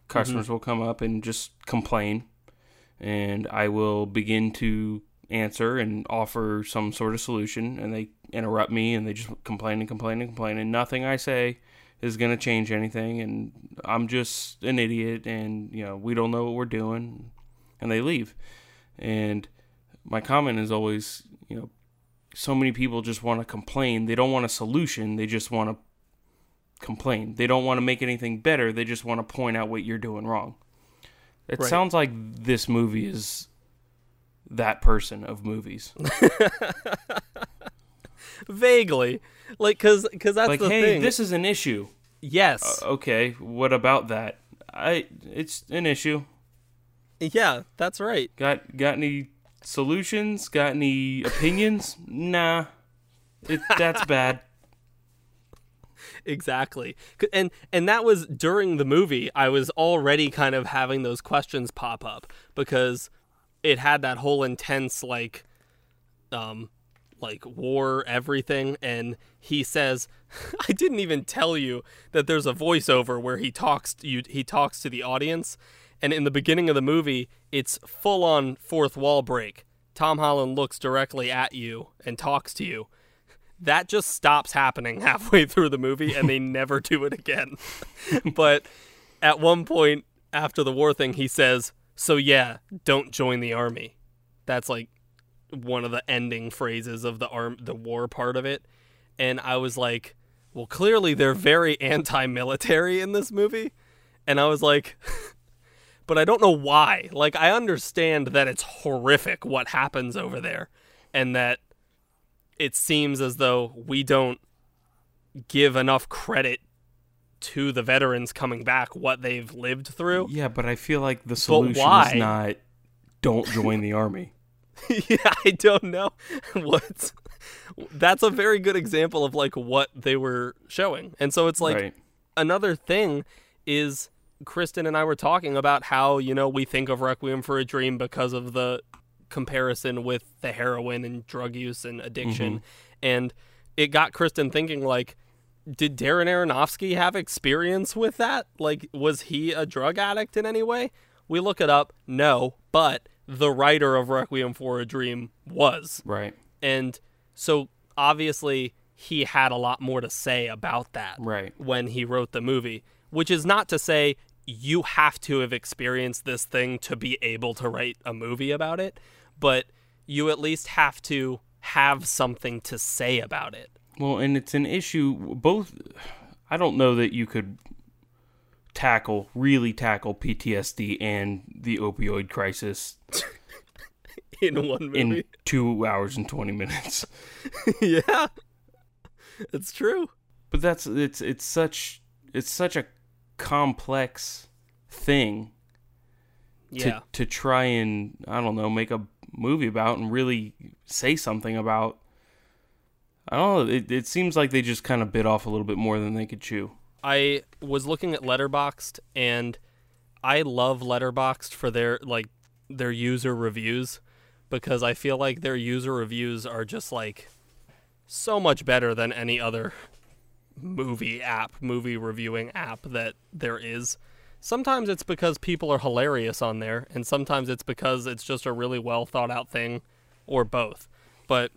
Customers mm-hmm. will come up and just complain, and I will begin to answer and offer some sort of solution. And they interrupt me and they just complain and complain and complain, and nothing I say is going to change anything. And I'm just an idiot, and you know we don't know what we're doing, and they leave. And my comment is always, you know, so many people just want to complain. They don't want a solution. They just want to complain. They don't want to make anything better. They just want to point out what you're doing wrong. It Right. sounds like this movie is that person of movies. [LAUGHS] Vaguely. Like, cause, cause that's like, the hey, thing. this is an issue. yes. Uh, okay, what about that? I it's an issue. yeah, that's right. Got got any solutions? Got any opinions? nah. It, that's bad. [LAUGHS] Exactly. And and that was during the movie I was already kind of having those questions pop up because it had that whole intense like um like war everything and he says [LAUGHS] I didn't even tell you that there's a voiceover where he talks to you he talks to the audience and in the beginning of the movie it's full on fourth wall break. Tom Holland looks directly at you and talks to you that just stops happening [LAUGHS] halfway through the movie and they never do it again. [LAUGHS] but at one point after the war thing, he says, So yeah, don't join the army. That's like one of the ending phrases of the arm the war part of it. And I was like, Well, clearly they're very [LAUGHS] anti military in this movie. And I was like but I don't know why. Like I understand that it's horrific what happens over there and that it seems as though we don't give enough credit to the veterans coming back what they've lived through. Yeah, but I feel like the solution is not don't join the army. [LAUGHS] [LAUGHS] yeah, I don't know [LAUGHS] what. That's a very good example of like what they were showing, and so it's like right. another thing is Kristen and I were talking about how you know we think of Requiem for a Dream because of the comparison with the heroin and drug use and addiction, mm-hmm. and it got Kristen thinking like. Did Darren Aronofsky have experience with that? Like, was he a drug addict in any way? We look it up. No, but the writer of Requiem for a Dream was. Right. And so obviously he had a lot more to say about that Right. when he wrote the movie, which is not to say you have to have experienced this thing to be able to write a movie about it, but you at least have to have something to say about it. Well, and it's an issue both I don't know that you could tackle really tackle PTSD and the opioid crisis [LAUGHS] In one movie. in 2 hours and 20 minutes. [LAUGHS] yeah. It's true. But that's it's it's such it's such a complex thing to Yeah. to try and I don't know make a movie about and really say something about. I don't know. It it seems like they just kind of bit off a little bit more than they could chew. I was looking at Letterboxd and I love Letterboxd for their like their user reviews because I feel like their user reviews are just like so much better than any other movie app, movie reviewing app that there is. sometimes it's because people are hilarious on there, and sometimes it's because it's just a really well thought out thing, or both. But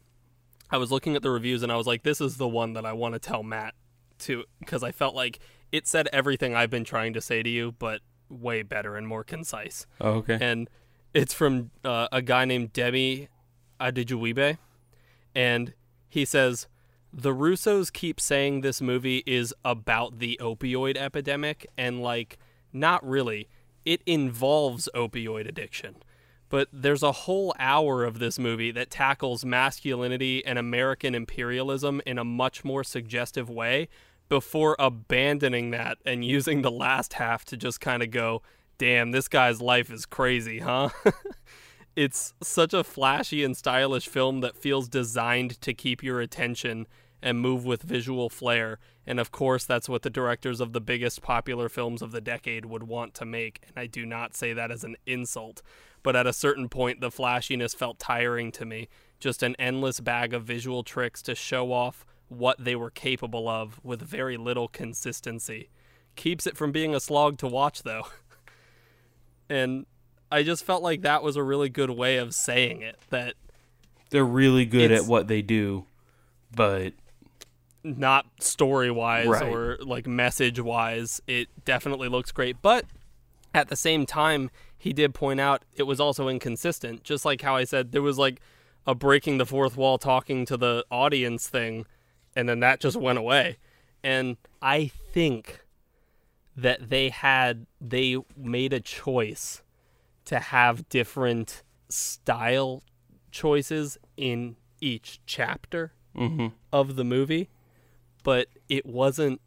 I was looking at the reviews and I was like, this is the one that I want to tell Matt to, because I felt like it said everything I've been trying to say to you, but way better and more concise. Oh, okay. And it's from uh, a guy named Demi Adejuyigbe, and he says the Russos keep saying this movie is about the opioid epidemic, and like, not really. It involves opioid addiction. But there's a whole hour of this movie that tackles masculinity and American imperialism in a much more suggestive way before abandoning that and using the last half to just kind of go, damn, this guy's life is crazy, huh? [LAUGHS] it's such a flashy and stylish film that feels designed to keep your attention and move with visual flair. And of course, that's what the directors of the biggest popular films of the decade would want to make. And I do not say that as an insult. But at a certain point, the flashiness felt tiring to me. Just an endless bag of visual tricks to show off what they were capable of with very little consistency. Keeps it from being a slog to watch, though. [LAUGHS] and I just felt like that was a really good way of saying it. That They're really good at what they do, but not story wise Right. or like message wise, it definitely looks great. But at the same time, he did point out it was also inconsistent. Just like how I said there was like a breaking the fourth wall talking to the audience thing, and then that just went away. And I think that they had they made a choice to have different style choices in each chapter mhm. of the movie, but it wasn't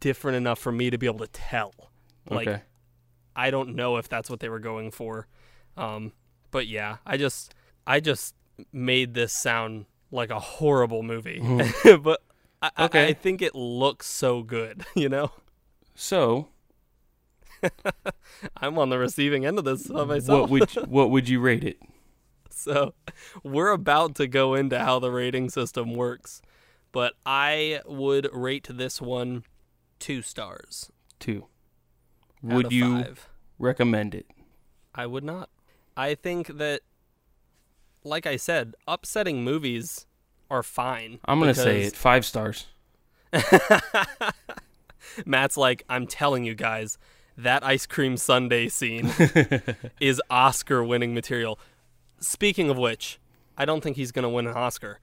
different enough for me to be able to tell. Like okay. I don't know if that's what they were going for. Um, but yeah, I just I just made this sound like a horrible movie. [LAUGHS] but I, I- I think it looks so good, [LAUGHS] you know? So, I'm on the receiving end of this of myself. what would you, [LAUGHS] what would you rate it? So we're about to go into how the rating system works. But I would rate this one two stars. Two. Would you five. recommend it? I would not. I think that, like I said, upsetting movies are fine. I'm gonna say it five stars. [LAUGHS] Matt's like, I'm telling you guys, that ice cream sundae scene [LAUGHS] is Oscar winning material. Speaking of which, I don't think he's going to win an Oscar.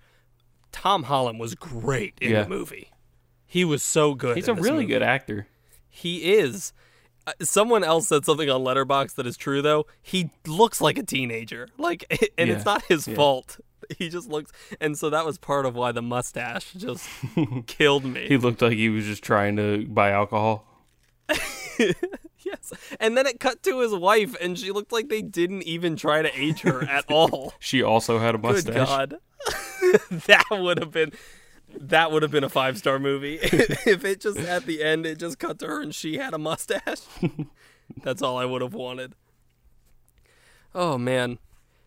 Tom Holland was great in Yeah. the movie. He was so good. He's a really movie. good actor. He is. Uh, Someone else said something on Letterboxd that is true though. He looks like a teenager. Like [LAUGHS] and Yeah. it's not his Yeah. fault. [LAUGHS] He just looks and so that was part of why the mustache just killed me. He looked like he was just trying to buy alcohol. [LAUGHS] yes. And then it cut to his wife and she looked like they didn't even try to age her at [LAUGHS] all. She also had a mustache. Good god. [LAUGHS] that would have been that would have been a five star movie if it just at the end it just cut to her and she had a mustache. That's all I would have wanted. Oh man,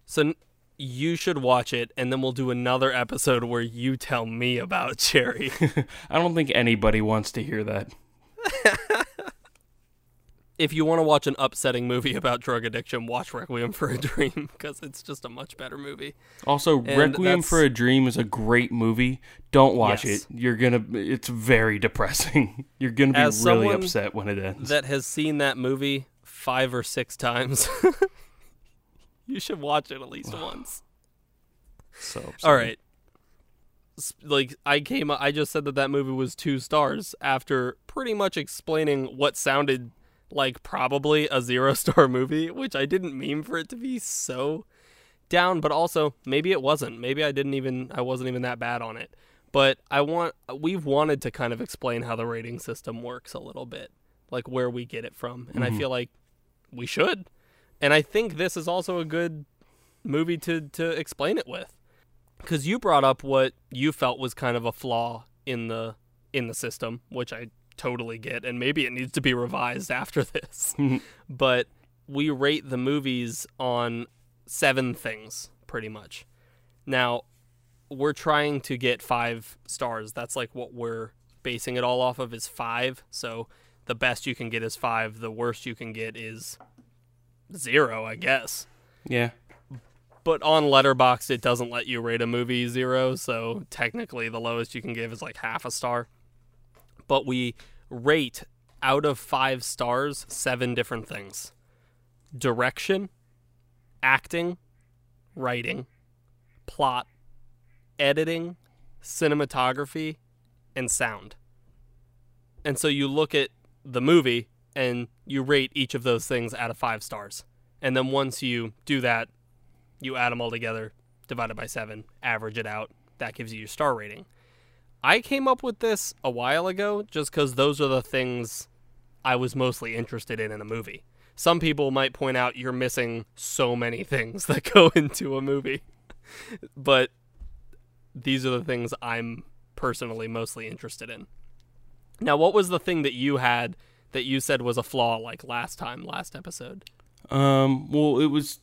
so n- you should watch it, and then we'll do another episode where you tell me about Cherry. I don't think anybody wants to hear that. If you want to watch an upsetting movie about drug addiction, watch Requiem for a Dream [LAUGHS] because it's just a much better movie. Also, And Requiem that's- for a Dream is a great movie. Don't watch Yes. it. You're gonna. It's very [LAUGHS] depressing. You're gonna be As really upset when it ends. that has seen that movie five or six times, [LAUGHS] you should watch it at least once. so upsetting. All right. Like I came, I just said that that movie was two stars after pretty much explaining what sounded like probably a zero star [LAUGHS] movie, which I didn't mean for it to be so down, but also maybe it wasn't. Maybe I didn't even, I wasn't even that bad on it. But I want, we've wanted to kind of explain how the rating system works a little bit, like where we get it from, and I mm-hmm. feel like we should. And I think this is also a good movie to to explain it with because you brought up what you felt was kind of a flaw in the in the system which i totally get and maybe it needs to be revised after this [LAUGHS] mm-hmm. but we rate the movies on seven things pretty much now we're trying to get five stars that's like what we're basing it all off of is five so the best you can get is five. The worst you can get is zero, I guess. Yeah. But on Letterboxd, it doesn't let you rate a movie zero, so technically the lowest you can give is like half a star. But we rate out of five stars seven different things direction, acting, writing, plot, editing, cinematography, and sound. And so you look at the movie and you rate each of those things out of five stars. And then once you do that, you add them all together, divide it by seven, average it out. That gives you your star rating. I came up with this a while ago just because those are the things I was mostly interested in in a movie. Some people might point out you're missing so many [LAUGHS] things that go into a movie, [LAUGHS] but these are the things I'm personally mostly interested in. Now, what was the thing that you had that you said was a flaw like last time, last episode? Um. Well, it was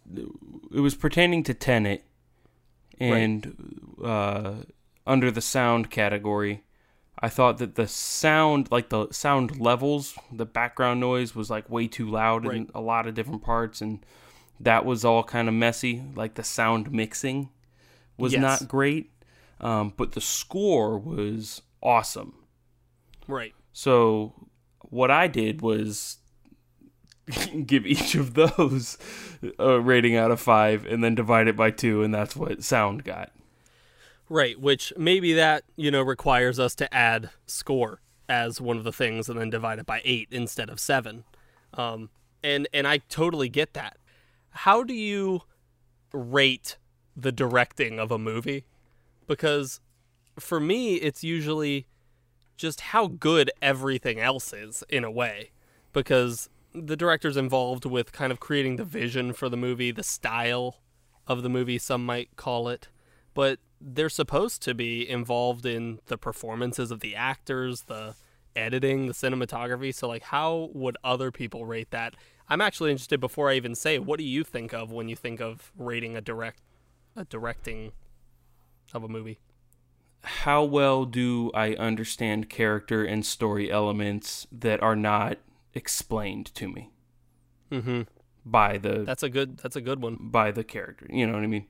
it was pertaining to Tenet, and uh, under the sound category, I thought that the sound, like the sound levels, the background noise was like way too loud Right. in a lot of different parts, and that was all kind of messy. Like the sound mixing was Yes. not great, um, but the score was awesome. Right. So what I did was [LAUGHS] give each of those a rating out of five, and then divide it by two, and that's what sound got. Right, which maybe that, you know, requires us to add score as one of the things and then divide it by 8 instead of 7. Um and and I totally get that. How do you rate the directing of a movie? Because for me it's usually just how good everything else is in a way because the director's involved with kind of creating the vision for the movie, the style of the movie some might call it, but they're supposed to be involved in the performances of the actors, the editing, the cinematography. So like how would other people rate that? I'm actually interested before I even say what do you think of when you think of rating a direct a directing of a movie? How well do I understand character and story elements that are not explained to me Mhm. by the That's a good that's a good one. by the character. You know what I mean?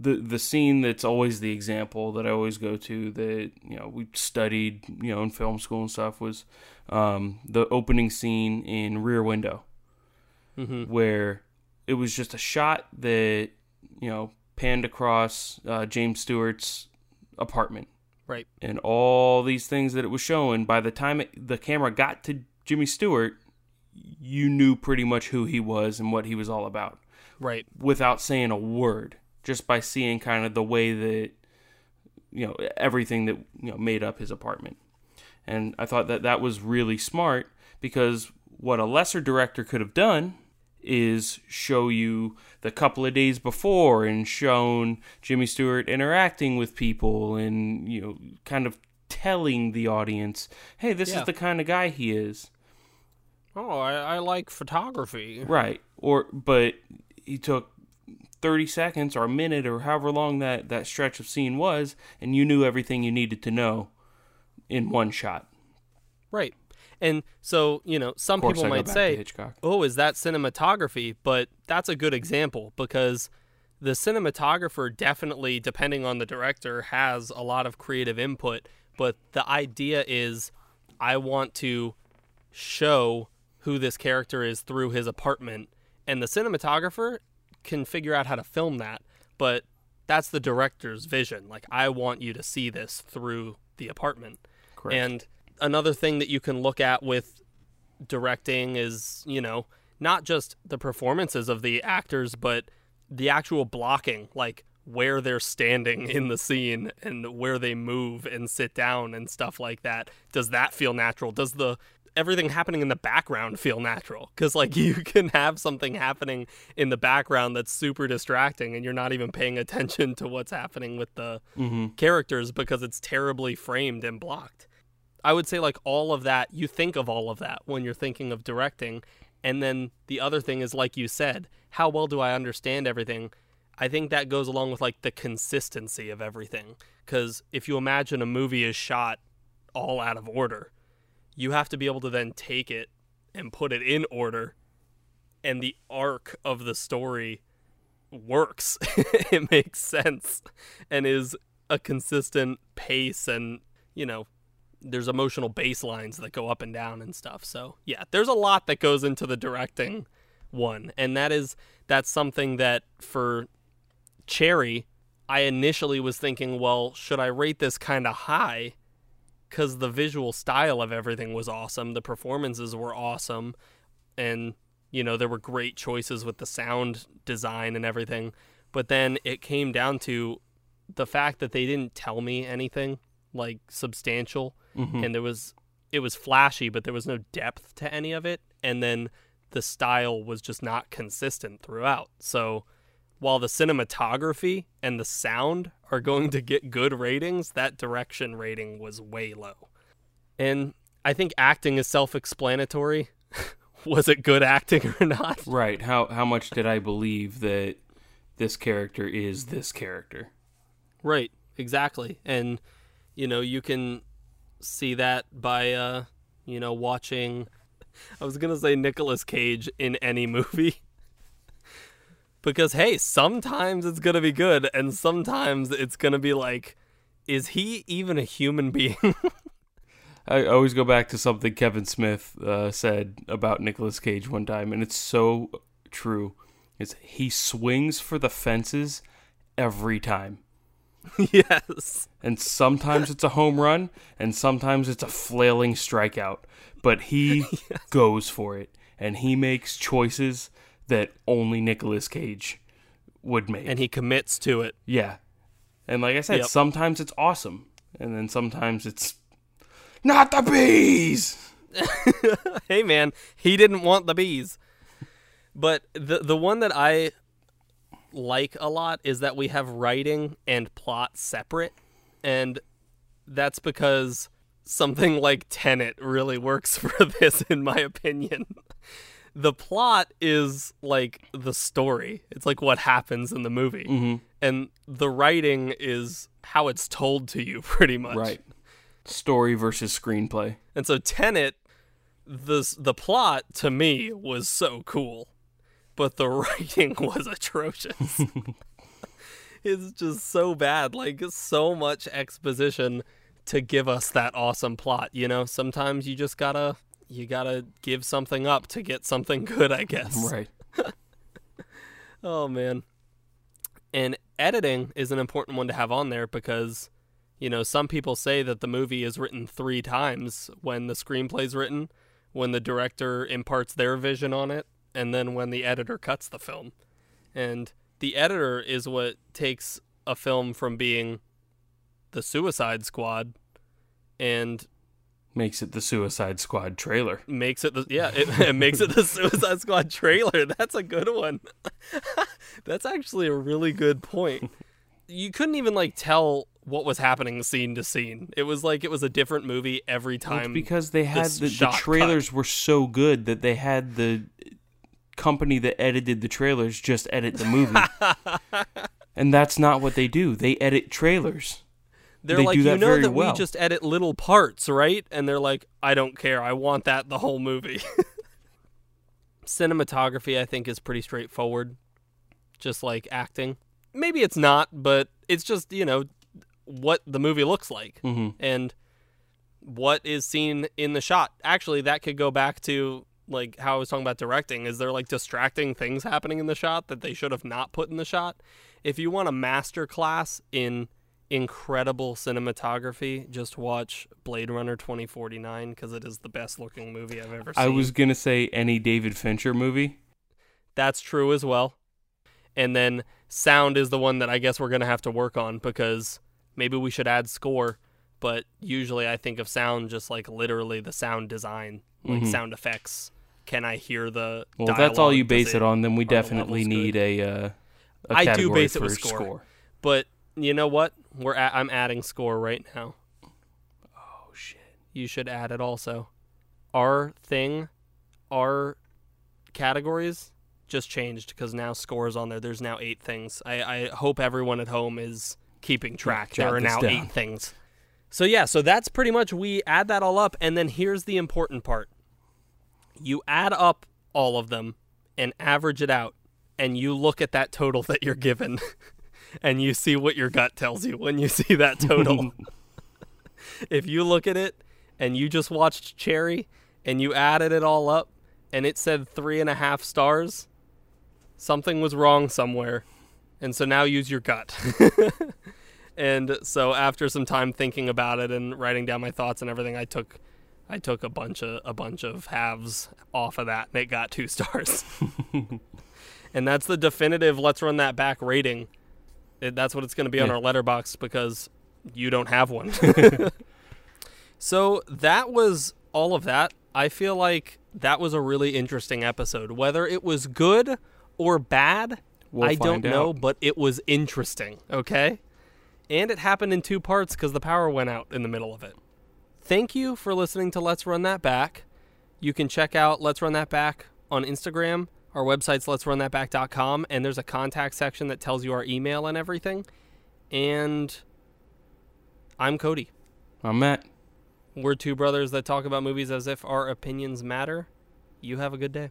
The the scene that's always the example that I always go to that you know we studied you know in film school and stuff was um, the opening scene in Rear Window, Mhm. where it was just a shot that you know panned across uh, James Stewart's apartment Right. and all these things that it was showing. By the time it, the camera got to Jimmy Stewart, you knew pretty much who he was and what he was all about Right. without saying a word, just by seeing kind of the way that you know everything that you know made up his apartment. And I thought that that was really smart because what a lesser director could have done is show you the couple of days before and shown Jimmy Stewart interacting with people and you know kind of telling the audience, "Hey, this Yeah. is the kind of guy he is." Oh, I, I like photography. Right. Or but he took 30 seconds or a minute or however long that that stretch of scene was and you knew everything you needed to know in one shot. Right. And so, you know, some people I might say, oh, is that cinematography? But that's a good example because the cinematographer definitely, depending on the director, has a lot of creative input. But the idea is, I want to show who this character is through his apartment, and the cinematographer can figure out how to film that. But that's the director's vision. Like, I want you to see this through the apartment. Correct. And another thing that you can look at with directing is, you know, not just the performances of the actors, but the actual blocking, like where they're standing in the scene and where they move and sit down and stuff like that. Does that feel natural? Does the everything happening in the background feel natural? Cuz like [LAUGHS] you can have something happening in the background that's super distracting and you're not even paying attention to what's happening with the Mhm. characters because it's terribly framed and blocked. I would say like all of that, you think of all of that when you're thinking of directing. And then the other thing is like you said, how well do I understand everything? I think that goes along with like the consistency of everything cuz if you imagine a movie is shot all out of order, you have to be able to then take it and put it in order and the arc of the story works. [LAUGHS] it makes sense and is a consistent pace and, you know, there's emotional baselines that go up and down and stuff. So, yeah, there's a lot that goes into the directing one. And that is that's something that for Cherry, I initially was thinking, well, should I rate this kind of high? Cuz the visual style of everything was awesome, the performances were awesome, and you know, there were great choices with the sound design and everything. But then it came down to the fact that they didn't tell me anything like substantial Mhm. and there was it was flashy but there was no depth to any of it and then the style was just not consistent throughout. So while the cinematography and the sound are going to get good ratings, that direction rating was way low. And I think acting is self-explanatory. [LAUGHS] was it good acting or not? Right. How how much did I believe that this character is this character? Right, exactly. And you know, you can see that by uh, you know, watching [LAUGHS] I was going to say Nicolas Cage in any movie. Because hey, sometimes it's going to be good and sometimes it's going to be like is he even a human [LAUGHS] being? I always go back to something Kevin Smith uh, said about Nicolas Cage one time, and it's so true. It's he swings for the fences every time, [LAUGHS] yes. and sometimes it's a home run, and sometimes it's a flailing strikeout. But he [LAUGHS] goes for it, and he makes choices that only Nicolas Cage would make. And he commits to it. Yeah. And like I said, Yep. sometimes it's awesome. And then sometimes it's not the bees. [LAUGHS] hey man, he didn't want the bees. But the the one that I like a lot is that we have writing and plot separate and that's because something like Tenet really works [LAUGHS] for this in my opinion. The plot is like the story. It's like what happens in the movie. Mm-hmm. And the writing is how it's told to you [LAUGHS] pretty much. Right. Story versus screenplay. And so Tenet, the the plot to me was so cool, but the [LAUGHS] writing was atrocious. [LAUGHS] it's just so bad, like so much exposition to give us that awesome plot. You know, sometimes you just gotta you gotta give something up to get something good. I guess. [LAUGHS] Right. [LAUGHS] Oh man. And editing is an important one to have on there because you know, some people say that the movie is written 3 times when the screenplay's written, when the director imparts their vision on it, and then when the editor cuts the film. And the editor is what takes a film from being the Suicide Squad and Makes it the Suicide Squad trailer. makes it the yeah it, [LAUGHS] it makes it the suicide squad trailer that's a good one [LAUGHS] that's actually a really good point you couldn't even like tell what was happening scene to scene it was like it was a different movie every time it's because they had the, the shot cut. trailers were so good that they had the company that edited the trailers just edit the movie. [LAUGHS] and that's not what they do. They edit trailers. They're they like do you know very that well." we just edit little parts right and they're like i don't care i want that the whole movie [LAUGHS] cinematography i think is pretty straightforward just like acting maybe it's not but it's just you know what the movie looks like Mm-hmm. and what is seen in the shot. Actually, that could go back to like how I was talking about directing. Is there like distracting things happening in the shot that they should have not put in the shot? If you want a master class in incredible cinematography, just watch Blade Runner 2049 because it is the best looking movie I've ever seen. I was gonna say any David Fincher movie. That's true as well. And then sound is the one that I guess we're going to have to work on because maybe we should add score, but usually I think of sound just like literally the sound design, like Mhm. sound effects. Can I hear the Well, if that's all you base it, on, then we definitely levels need a. Uh, a I do base it for with score. But you know what? We're at, I'm adding score right now. Oh shit! You should add it also. Our thing, our categories just changed because now score is on there. There's now eight things. I, I hope everyone at home is keeping track. jot there are now down. eight things. So yeah, so that's pretty much we add that all up and then here's the important part. You add up all of them and average it out and you look at that total [LAUGHS] that you're given and you see what your gut tells you when you [LAUGHS] see that total. [LAUGHS] if you look at it and you just watched Cherry and you added it all up and it said three and a half stars, something was wrong somewhere. And so now use your gut. [LAUGHS] and so after some time thinking about it and writing down my thoughts and everything, I took I took a bunch of a bunch of halves off of that and it got two stars. and that's the definitive let's run that back rating. It, that's what it's going to be on our Letterboxd because you don't have one. [LAUGHS] [LAUGHS] so that was all of that. I feel like that was a really interesting episode. Whether it was good or bad, We'll I don't find know, but it was interesting, okay? And it happened in two parts because the power went out in the middle of it. Thank you for listening to Let's Run That Back. You can check out Let's Run That Back on Instagram. Our website's let'srunthatback.com, and there's a contact section that tells you our email and everything. And I'm Cody. I'm Matt. We're two brothers that talk about movies as if our opinions matter. You have a good day.